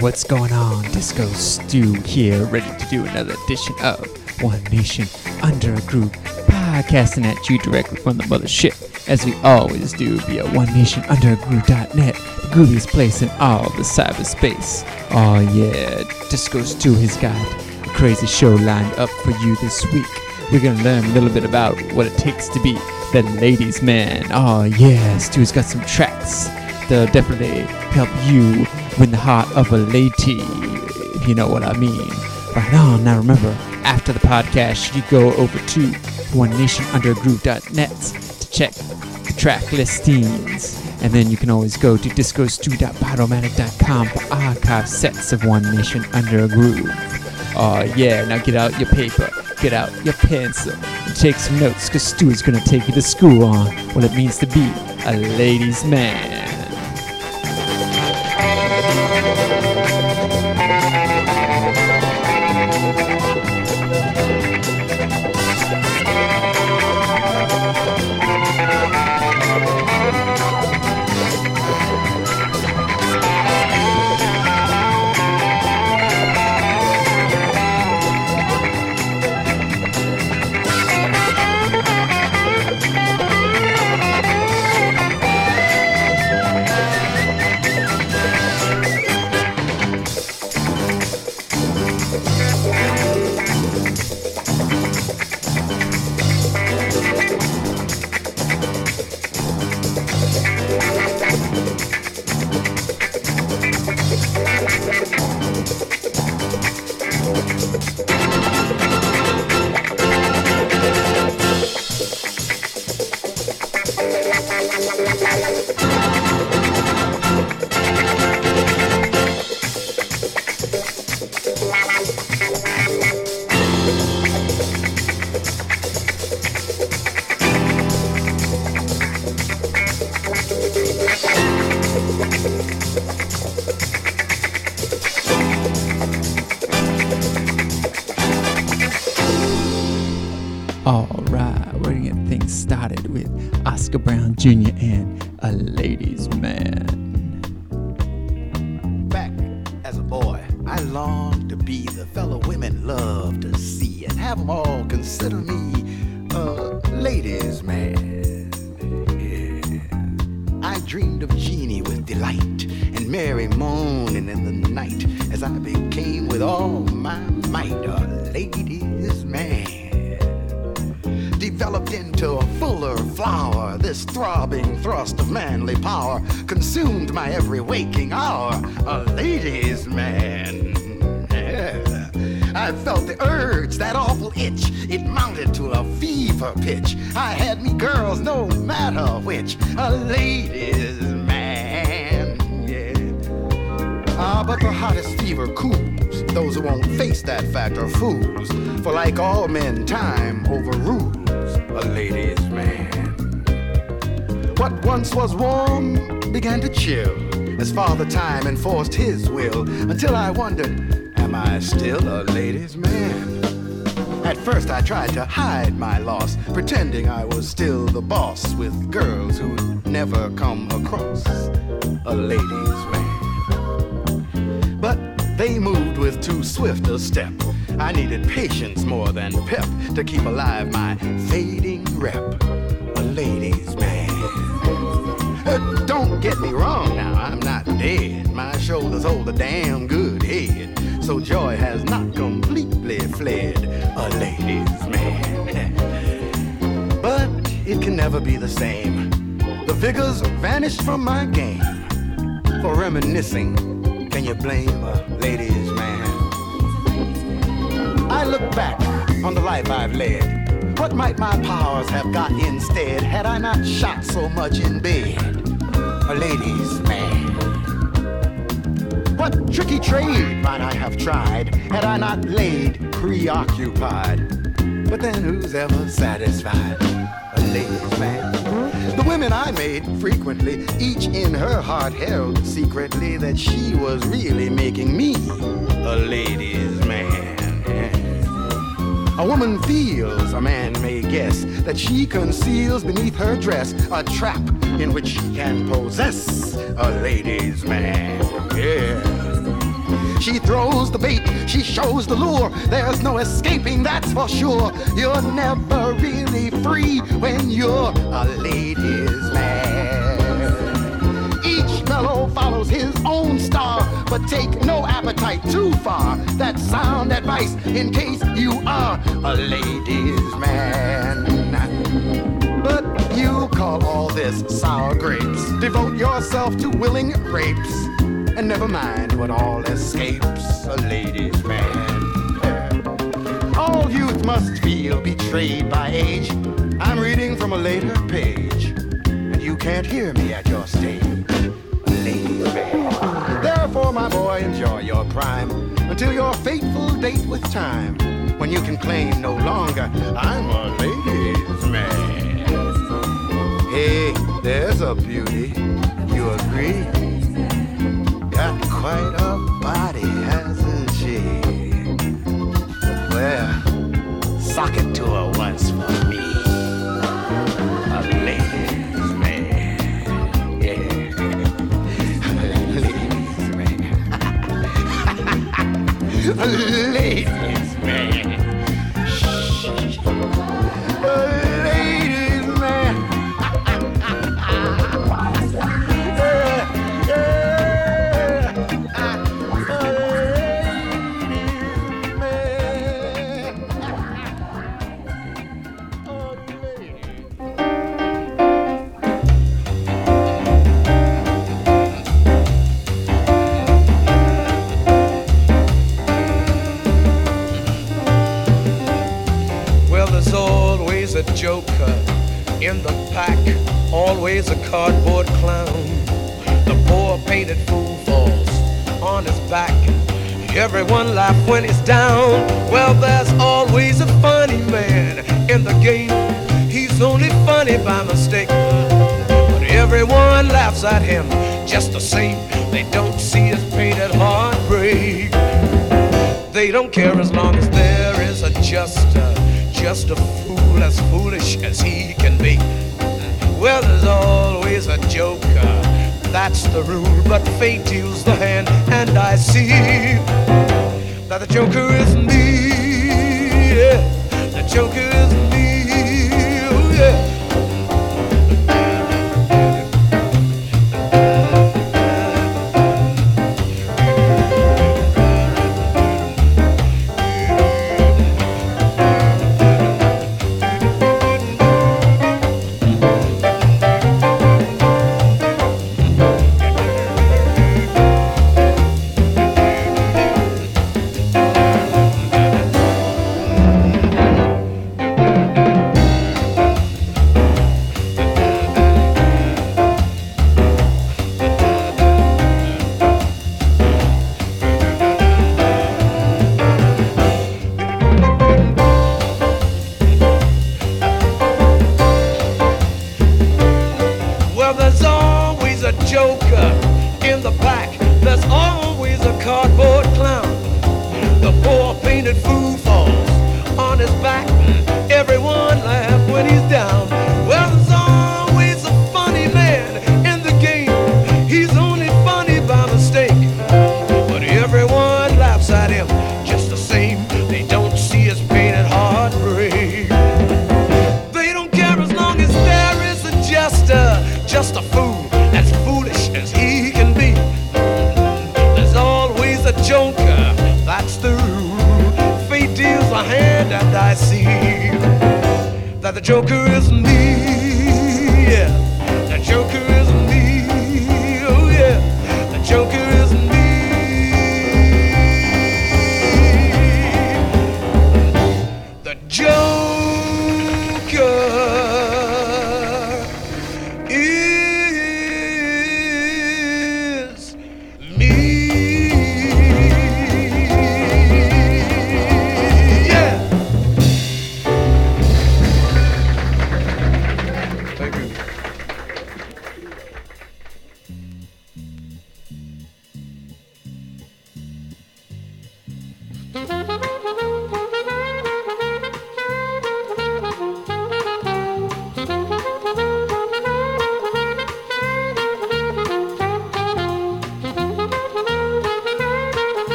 What's going on? Disco Stew here, ready to do another edition of One Nation Under a Groove, podcasting at you directly from the mothership, as we always do via OneNationUnderAGroove.net, the grooviest place in all the cyberspace. Oh yeah, Disco Stew has got a crazy show lined up for you this week. We're gonna learn a little bit about what it takes to be the ladies' man. Oh yeah, Stew's got some tracks that'll definitely help you win the heart of a lady, if you know what I mean. Right on. Now remember, after the podcast, you go over to OneNationUnderAGroove.net to check the track listings. And then you can always go to discostew.podomatic.com for archive sets of One Nation Under a Groove. Oh yeah, now get out your paper, get out your pencil, and take some notes, because Stu is going to take you to school on what it means to be a ladies' man. For like all men, time overrules a lady's man. What once was warm began to chill as Father Time enforced his will until I wondered, am I still a lady's man? At first I tried to hide my loss, pretending I was still the boss with girls who'd never come across a lady's man. But they moved with too swift a step. I needed patience more than pep to keep alive my fading rep. A ladies' man. Uh, don't get me wrong now, I'm not dead. My shoulders hold a damn good head. So joy has not completely fled. A ladies' man. but it can never be the same. The vigors vanished from my game. For reminiscing, can you blame a ladies' look back on the life I've led. What might my powers have got instead had I not shot so much in bed? lady's man. What tricky trade might I have tried had I not laid preoccupied? But then who's ever satisfied? A lady's man. The women I made frequently, each in her heart held secretly that she was really making me a lady's man. A woman feels, a man may guess, that she conceals beneath her dress a trap in which she can possess a lady's man. Yeah. She throws the bait, she shows the lure. There's no escaping, that's for sure. You're never really free when you're a ladies' follows his own star, but take no appetite too far. That's sound advice in case you are a ladies' man. But you call all this sour grapes. Devote yourself to willing rapes. And never mind what all escapes a ladies' man. All youth must feel betrayed by age. I'm reading from a later page, and you can't hear me at your stage. Therefore, my boy, enjoy your prime until your fateful date with time, when you can claim no longer I'm a ladies' man. Hey, there's a beauty. You agree? Got quite a body, hasn't she? Well, sock it to her once for me. Ladies' man. A joker in the pack, always a cardboard clown. The poor painted fool falls on his back. Everyone laughs when he's down. Well, there's always a funny man in the game. He's only funny by mistake. But everyone laughs at him just the same. They don't see his painted heartbreak. They don't care as long as there is a just a, just a fool as foolish as he can be. Well, there's always a joker, that's the rule. But fate deals the hand, and I see that the joker is me. Yeah, the joker is me.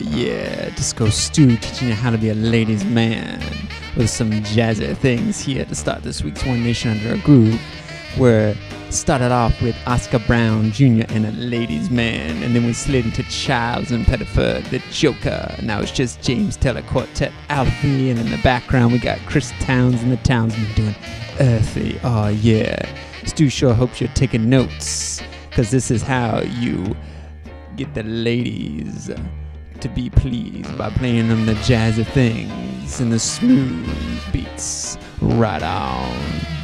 Yeah, Disco Stew teaching you how to be a ladies' man with some jazzy things here to start this week's One Nation Under a Groove, where started off with Oscar Brown Jr. and a ladies' man, and then we slid into Chiles and Pettiford, the Joker. Now it's just James Taylor Quartet, Alfie, and in the background we got Chris Towns and the Townsmen doing Earthy. Oh yeah, Stu sure hopes you're taking notes, cause this is how you get the ladies to be pleased by playing them the jazzy things and the smooth beats. Right on.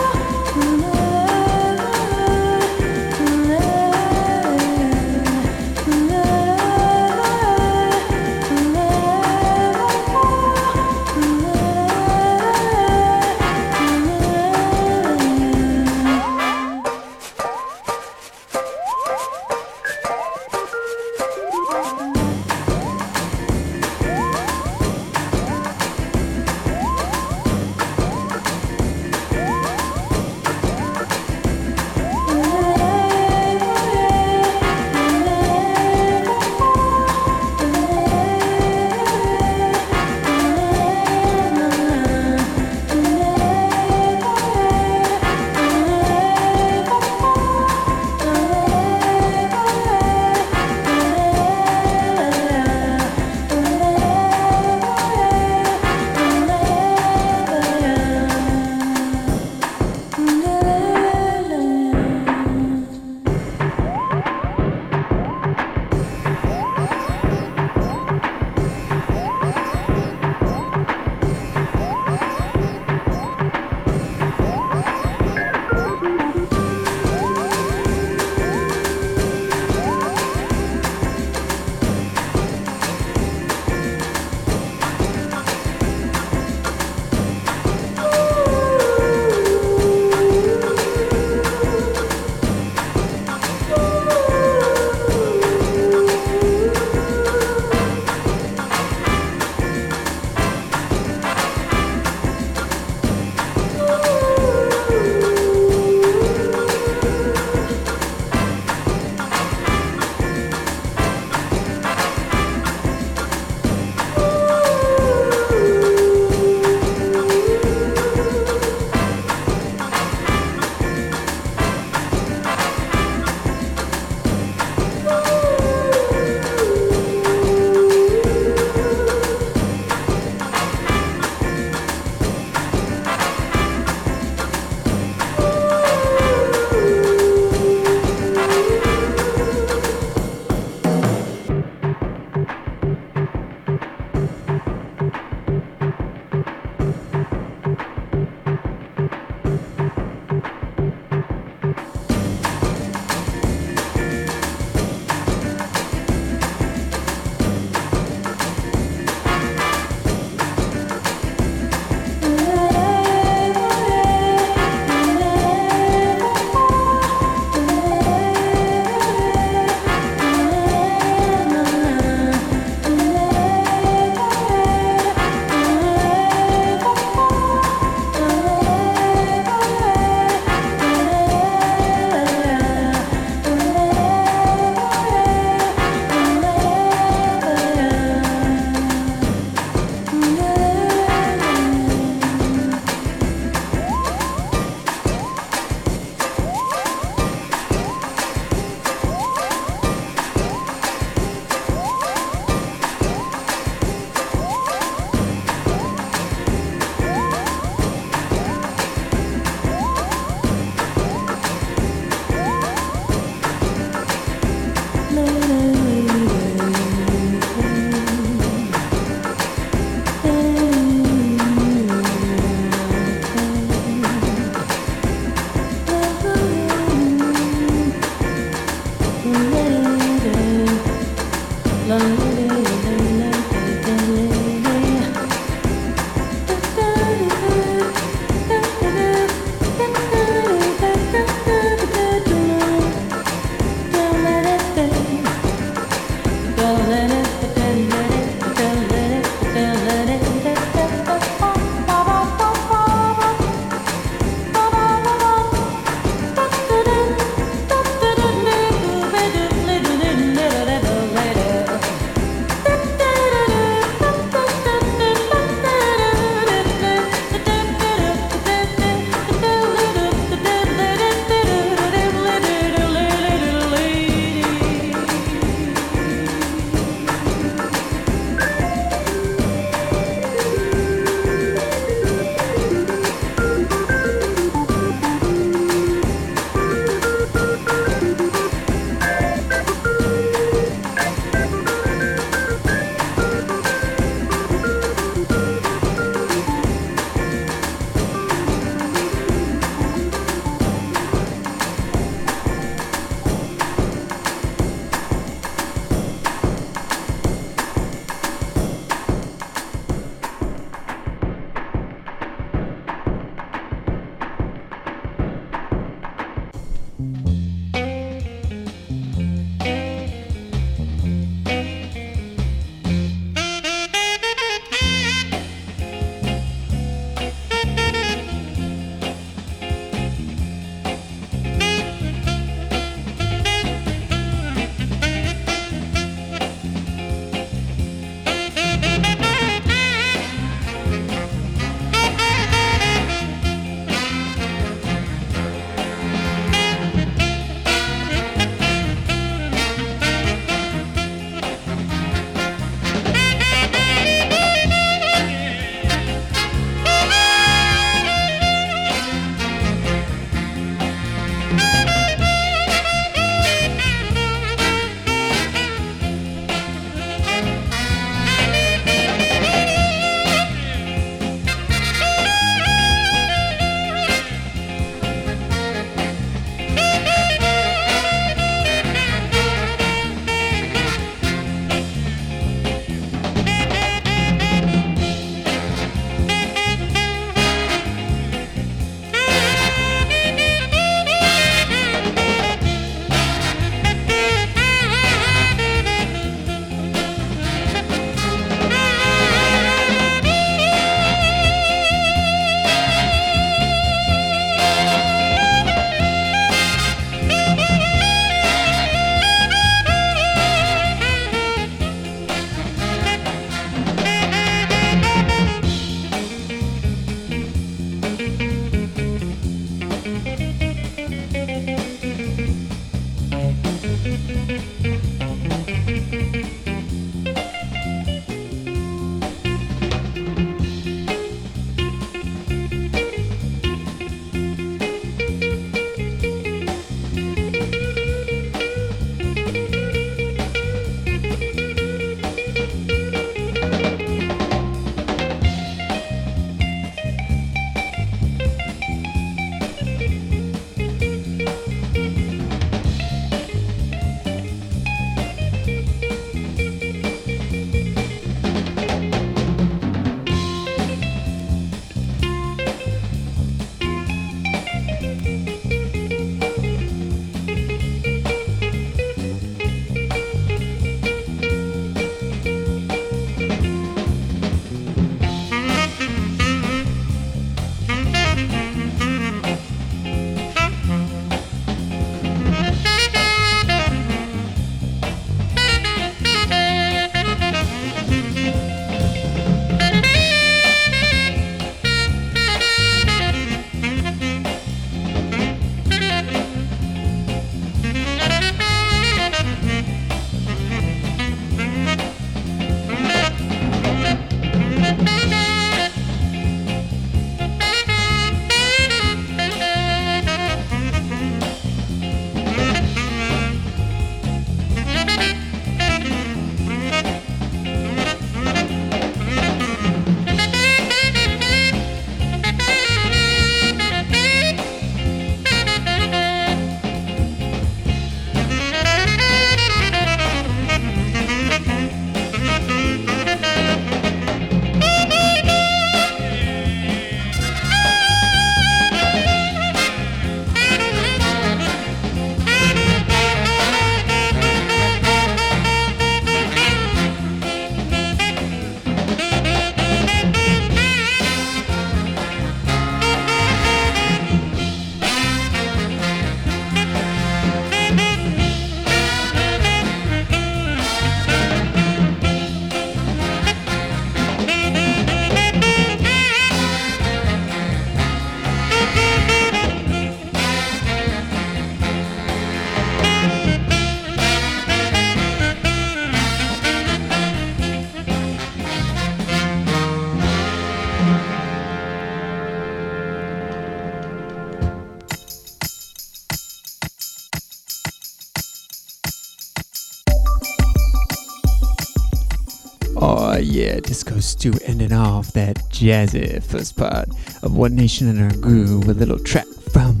Yeah, Disco Stew ending off that jazzy first part of One Nation Under a Groove with a little track from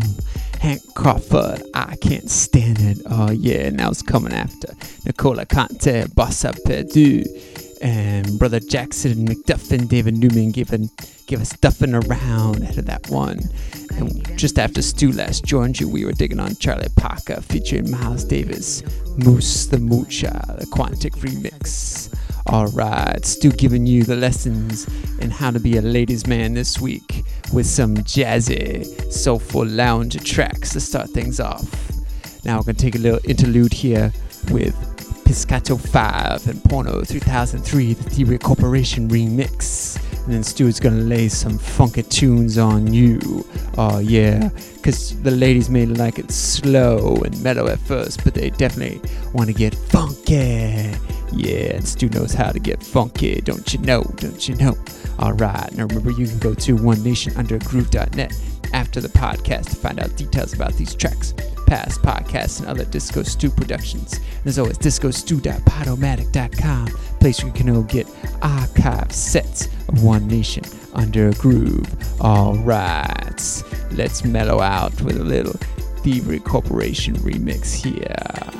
Hank Crawford. I can't stand it. Oh yeah, now it's coming after Nicola Conte, Bossa Per Due, and Brother Jackson and McDuffin, David Newman giving give us duffing around out of that one. And just after Stu last joined you, we were digging on Charlie Parker featuring Miles Davis, Moose the Mooche, the Quantic remix. Alright, Stu giving you the lessons in how to be a ladies' man this week with some jazzy, soulful lounge tracks to start things off. Now we're gonna take a little interlude here with Pizzicato 5 and Porno 2003, the Thievery Corporation remix. And then Stuart's gonna lay some funky tunes on you. Oh yeah, cause the ladies may like it slow and mellow at first, but they definitely wanna get funky. Yeah, and Stu knows how to get funky, don't you know? Don't you know? Alright, now remember you can go to onenationundergroove.net after the podcast to find out details about these tracks, past podcasts, and other Disco Stew productions. And as always, discostew.podomatic.com, place where you can go get archive sets of One Nation Under a Groove. Alright, let's mellow out with a little Thievery Corporation remix here.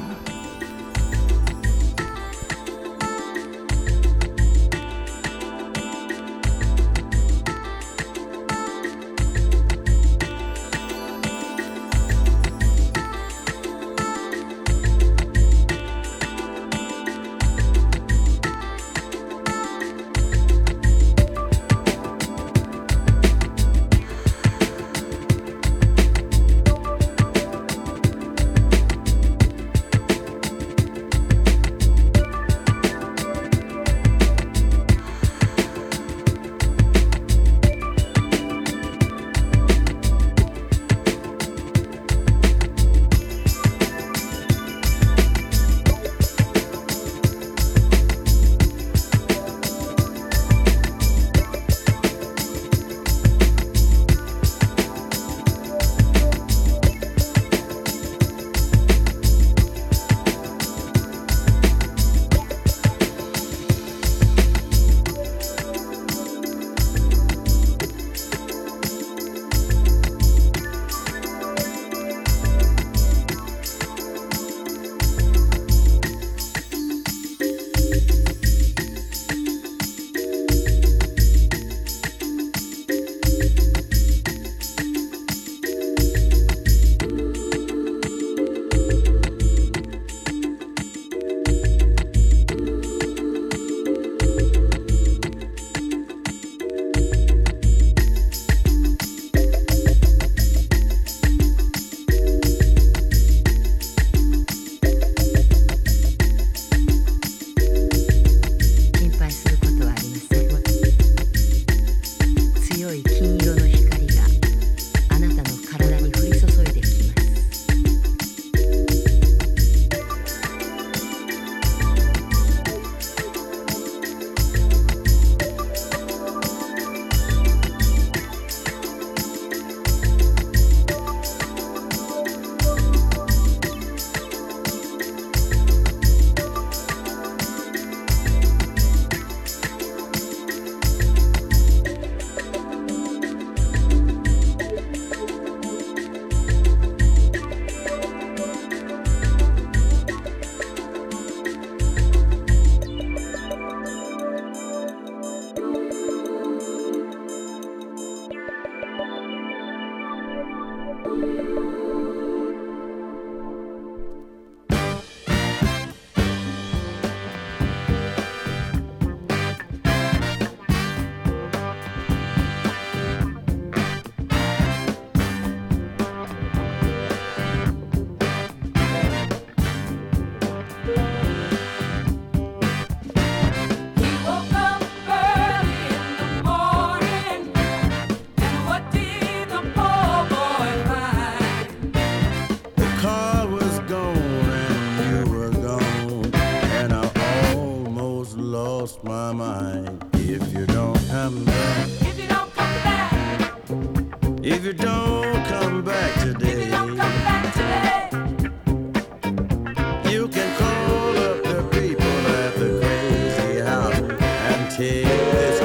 This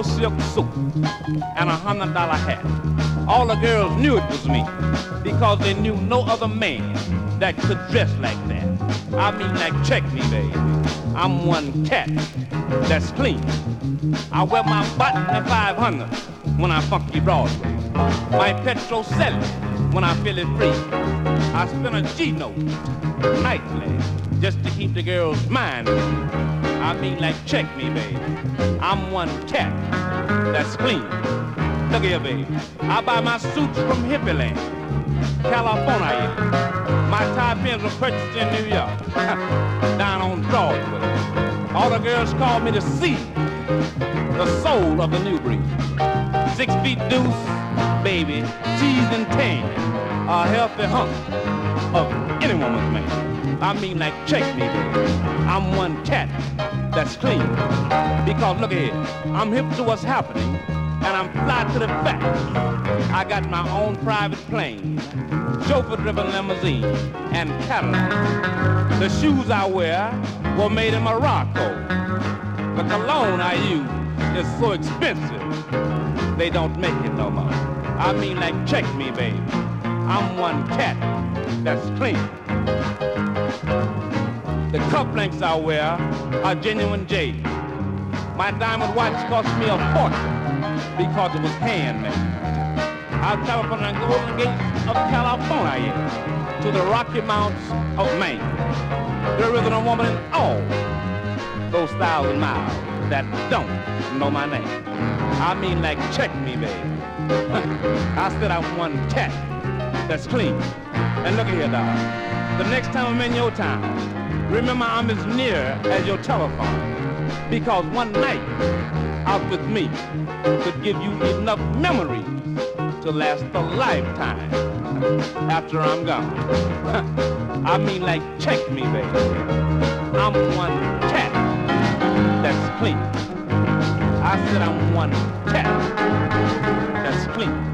a silk suit and a hundred dollar hat. All the girls knew it was me because they knew no other man that could dress like that. I mean, like, check me, baby. I'm one cat that's clean. I wear my button at 500 when I funky Broadway. My petrol sell it when I feel it free. I spend a G note nightly just to keep the girls' mind. I mean, like, check me, babe. I'm one cat that's clean. Look here, babe. I buy my suits from Hippie Land, California. My tie pins were purchased in New York, down on Broadway. All the girls call me the C, the soul of the new breed. Six feet deuce, baby, cheese and tan, a healthy hunk of any woman's man. I mean, like, check me, baby. I'm one cat that's clean. Because look at here, I'm hip to what's happening, and I'm fly to the facts. I got my own private plane, chauffeur-driven limousine, and Cadillac. The shoes I wear were made in Morocco. The cologne I use is so expensive, they don't make it no more. I mean, like, check me, baby. I'm one cat that's clean. The cufflinks I wear are genuine jade. My diamond watch cost me a fortune because it was handmade. I travel from the Golden Gate of California to the Rocky Mountains of Maine. There isn't a woman in all those thousand miles that don't know my name. I mean, like, check me, baby. I said I'm one cat that's clean. And look at here, dog. The next time I'm in your town, remember I'm as near as your telephone. Because one night out with me could give you enough memories to last a lifetime after I'm gone. I mean, like, check me, baby. I'm one cat that's clean. I said I'm one cat that's clean.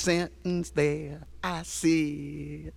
Sentence there, I see I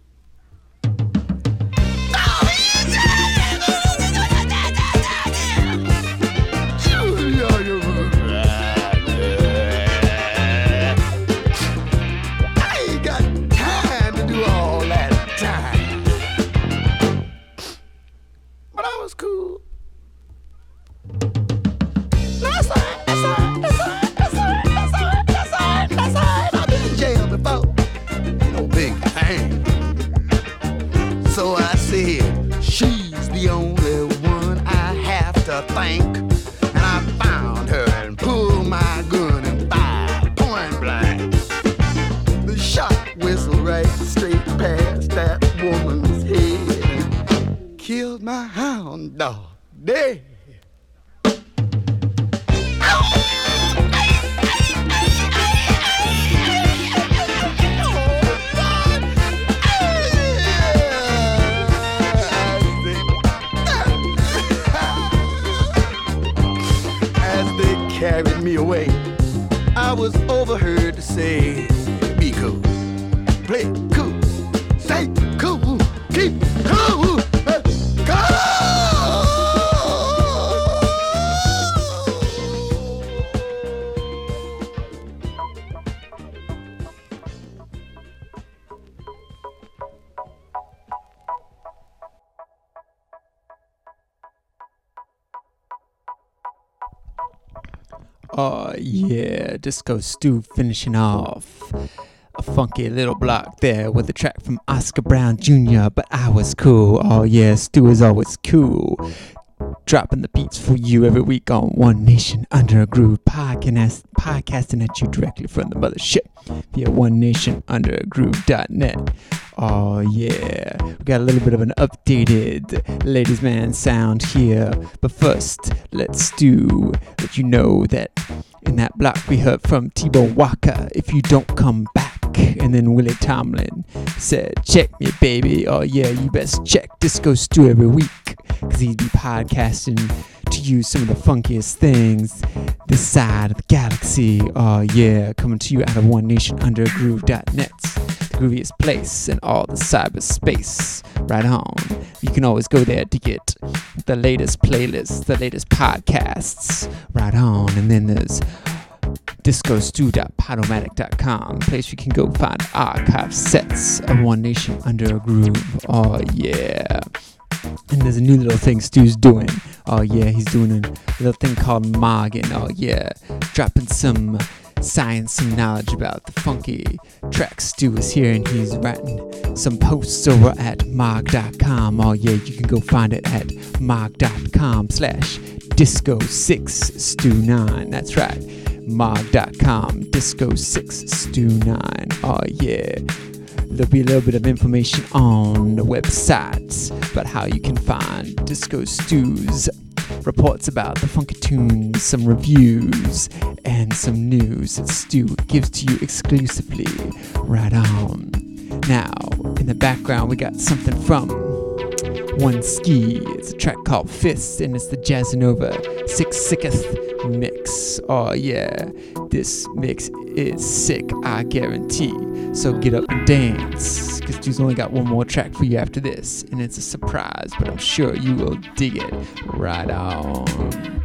dog yeah, Disco Stew finishing off a funky little block there with a track from Oscar Brown Jr. But I was cool. Oh yeah, Stew is always cool. Dropping the beats for you every week on One Nation Under a Groove podcast, podcasting at you directly from the mothership via One Nation Under a Groove.net. Oh yeah, we got a little bit of an updated ladies man sound here. But first, let's do let you know that in that block we heard from T-Bone Walker, if you don't come back. And then Willy Tomlin said, check me, baby. Oh yeah, you best check Disco Stew every week. Cause he'd be podcasting to you some of the funkiest things this side of the galaxy. Oh yeah, coming to you out of One Nation Under Groove.net grooviest place in all the cyberspace. Right on. You can always go there to get the latest playlists, the latest podcasts. Right on. And then there's discostew.podomatic.com, place you can go find archive sets of One Nation Under a Groove. Oh yeah. And there's a new little thing Stu's doing. Oh yeah, he's doing a little thing called Mogging. Oh yeah, dropping some science and knowledge about the funky tracks Stu is here and he's writing some posts over at mog.com. Oh yeah, you can go find it at mog.com slash disco6stu9. That's right, mog.com disco6stu9. Oh yeah. There'll be a little bit of information on the website about how you can find Disco Stews, reports about the funky tunes, some reviews, and some news that Stu gives to you exclusively. Right on. Now, in the background, we got something from One Ski. It's a track called Fist, and it's the Jazzanova Six Sickth mix. Oh, yeah, this mix is sick, I guarantee. So get up and dance, because Stu's only got one more track for you after this, and it's a surprise, but I'm sure you will dig it. Right on.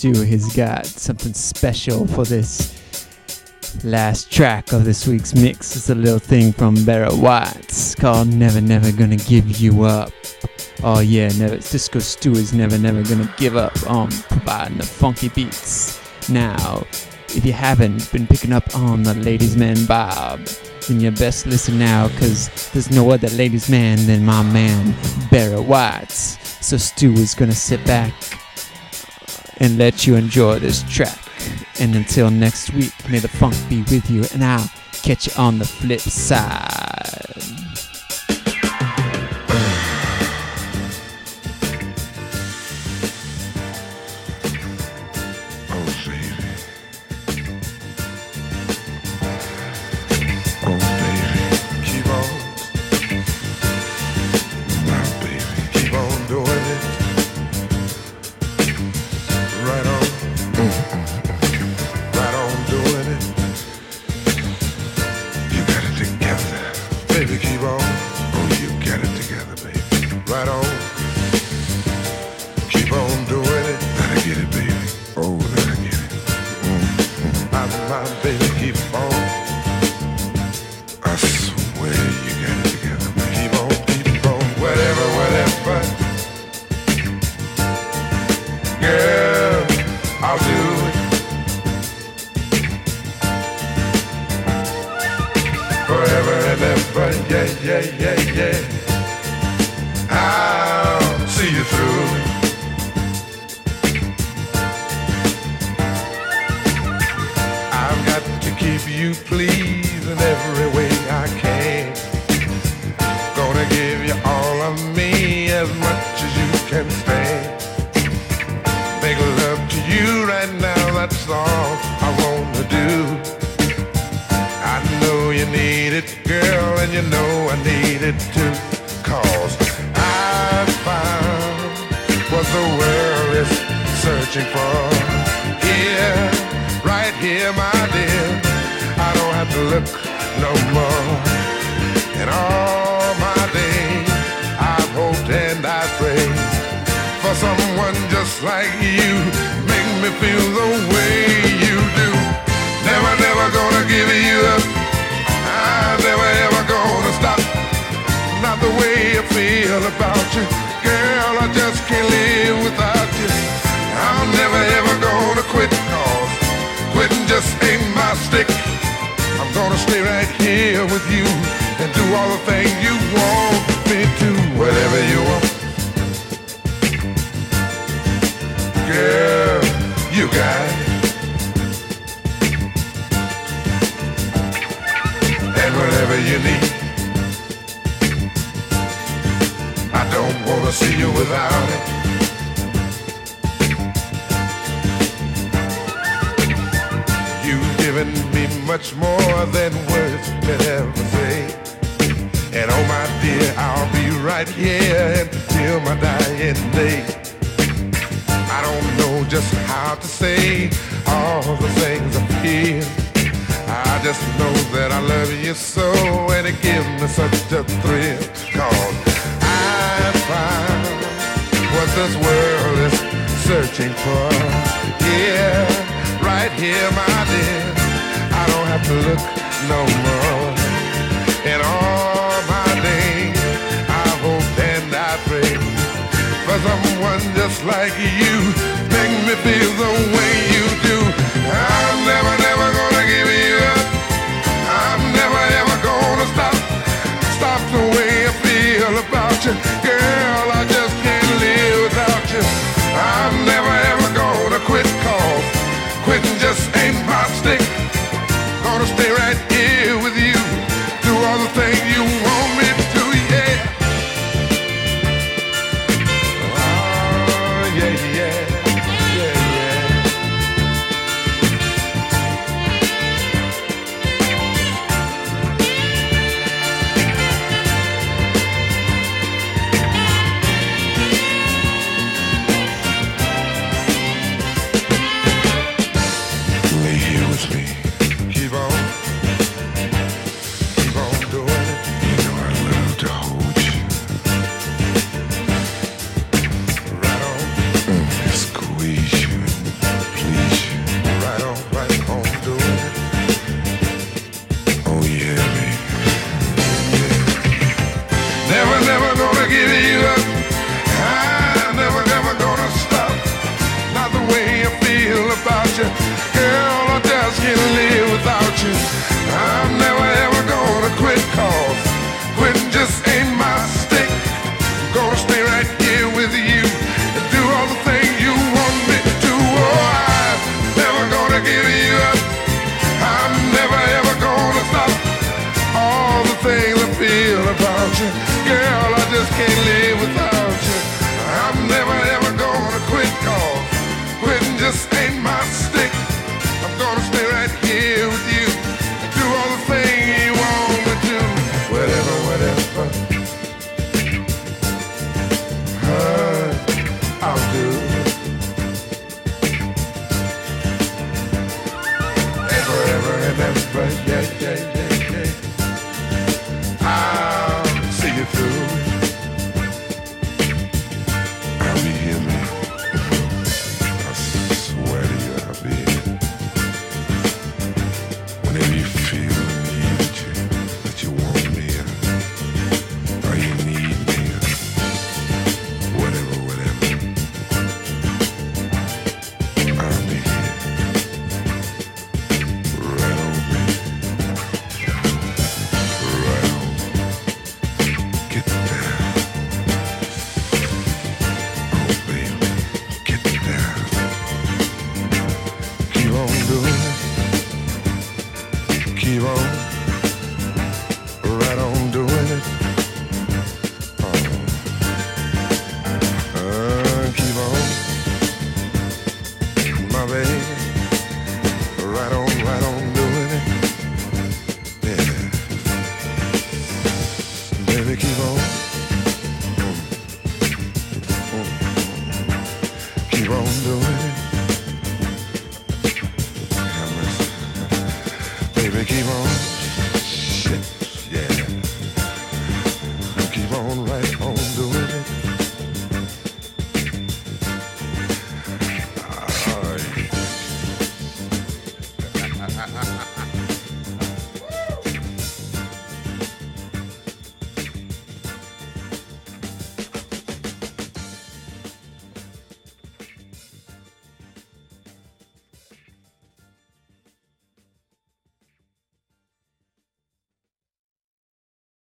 Stu has got something special for this last track of this week's mix. It's a little thing from Barry White called Never Never Gonna Give You Up. Oh yeah, never Disco Stu is never never gonna give up on providing the funky beats. Now, if you haven't been picking up on the ladies man Bob, then you best listen now cause there's no other ladies man than my man Barry White. So Stu is gonna sit back and let you enjoy this track. And until next week, may the funk be with you, and I'll catch you on the flip side. Feel the way you do. Never, never gonna give you up. I'm never ever gonna stop. Not the way I feel about you. Girl, I just can't live without you. I'm never ever gonna quit cause quitting just ain't my stick. I'm gonna stay right here with you and do all the things without it. You've given me much more than words could ever say. And oh my dear, I'll be right here until my dying day. I don't know just how to say all the things I feel. I just know that I love you so and it gives me such a thrill. Here, my dear. I don't have to look no more. In all my days, I hope and I pray for someone just like you.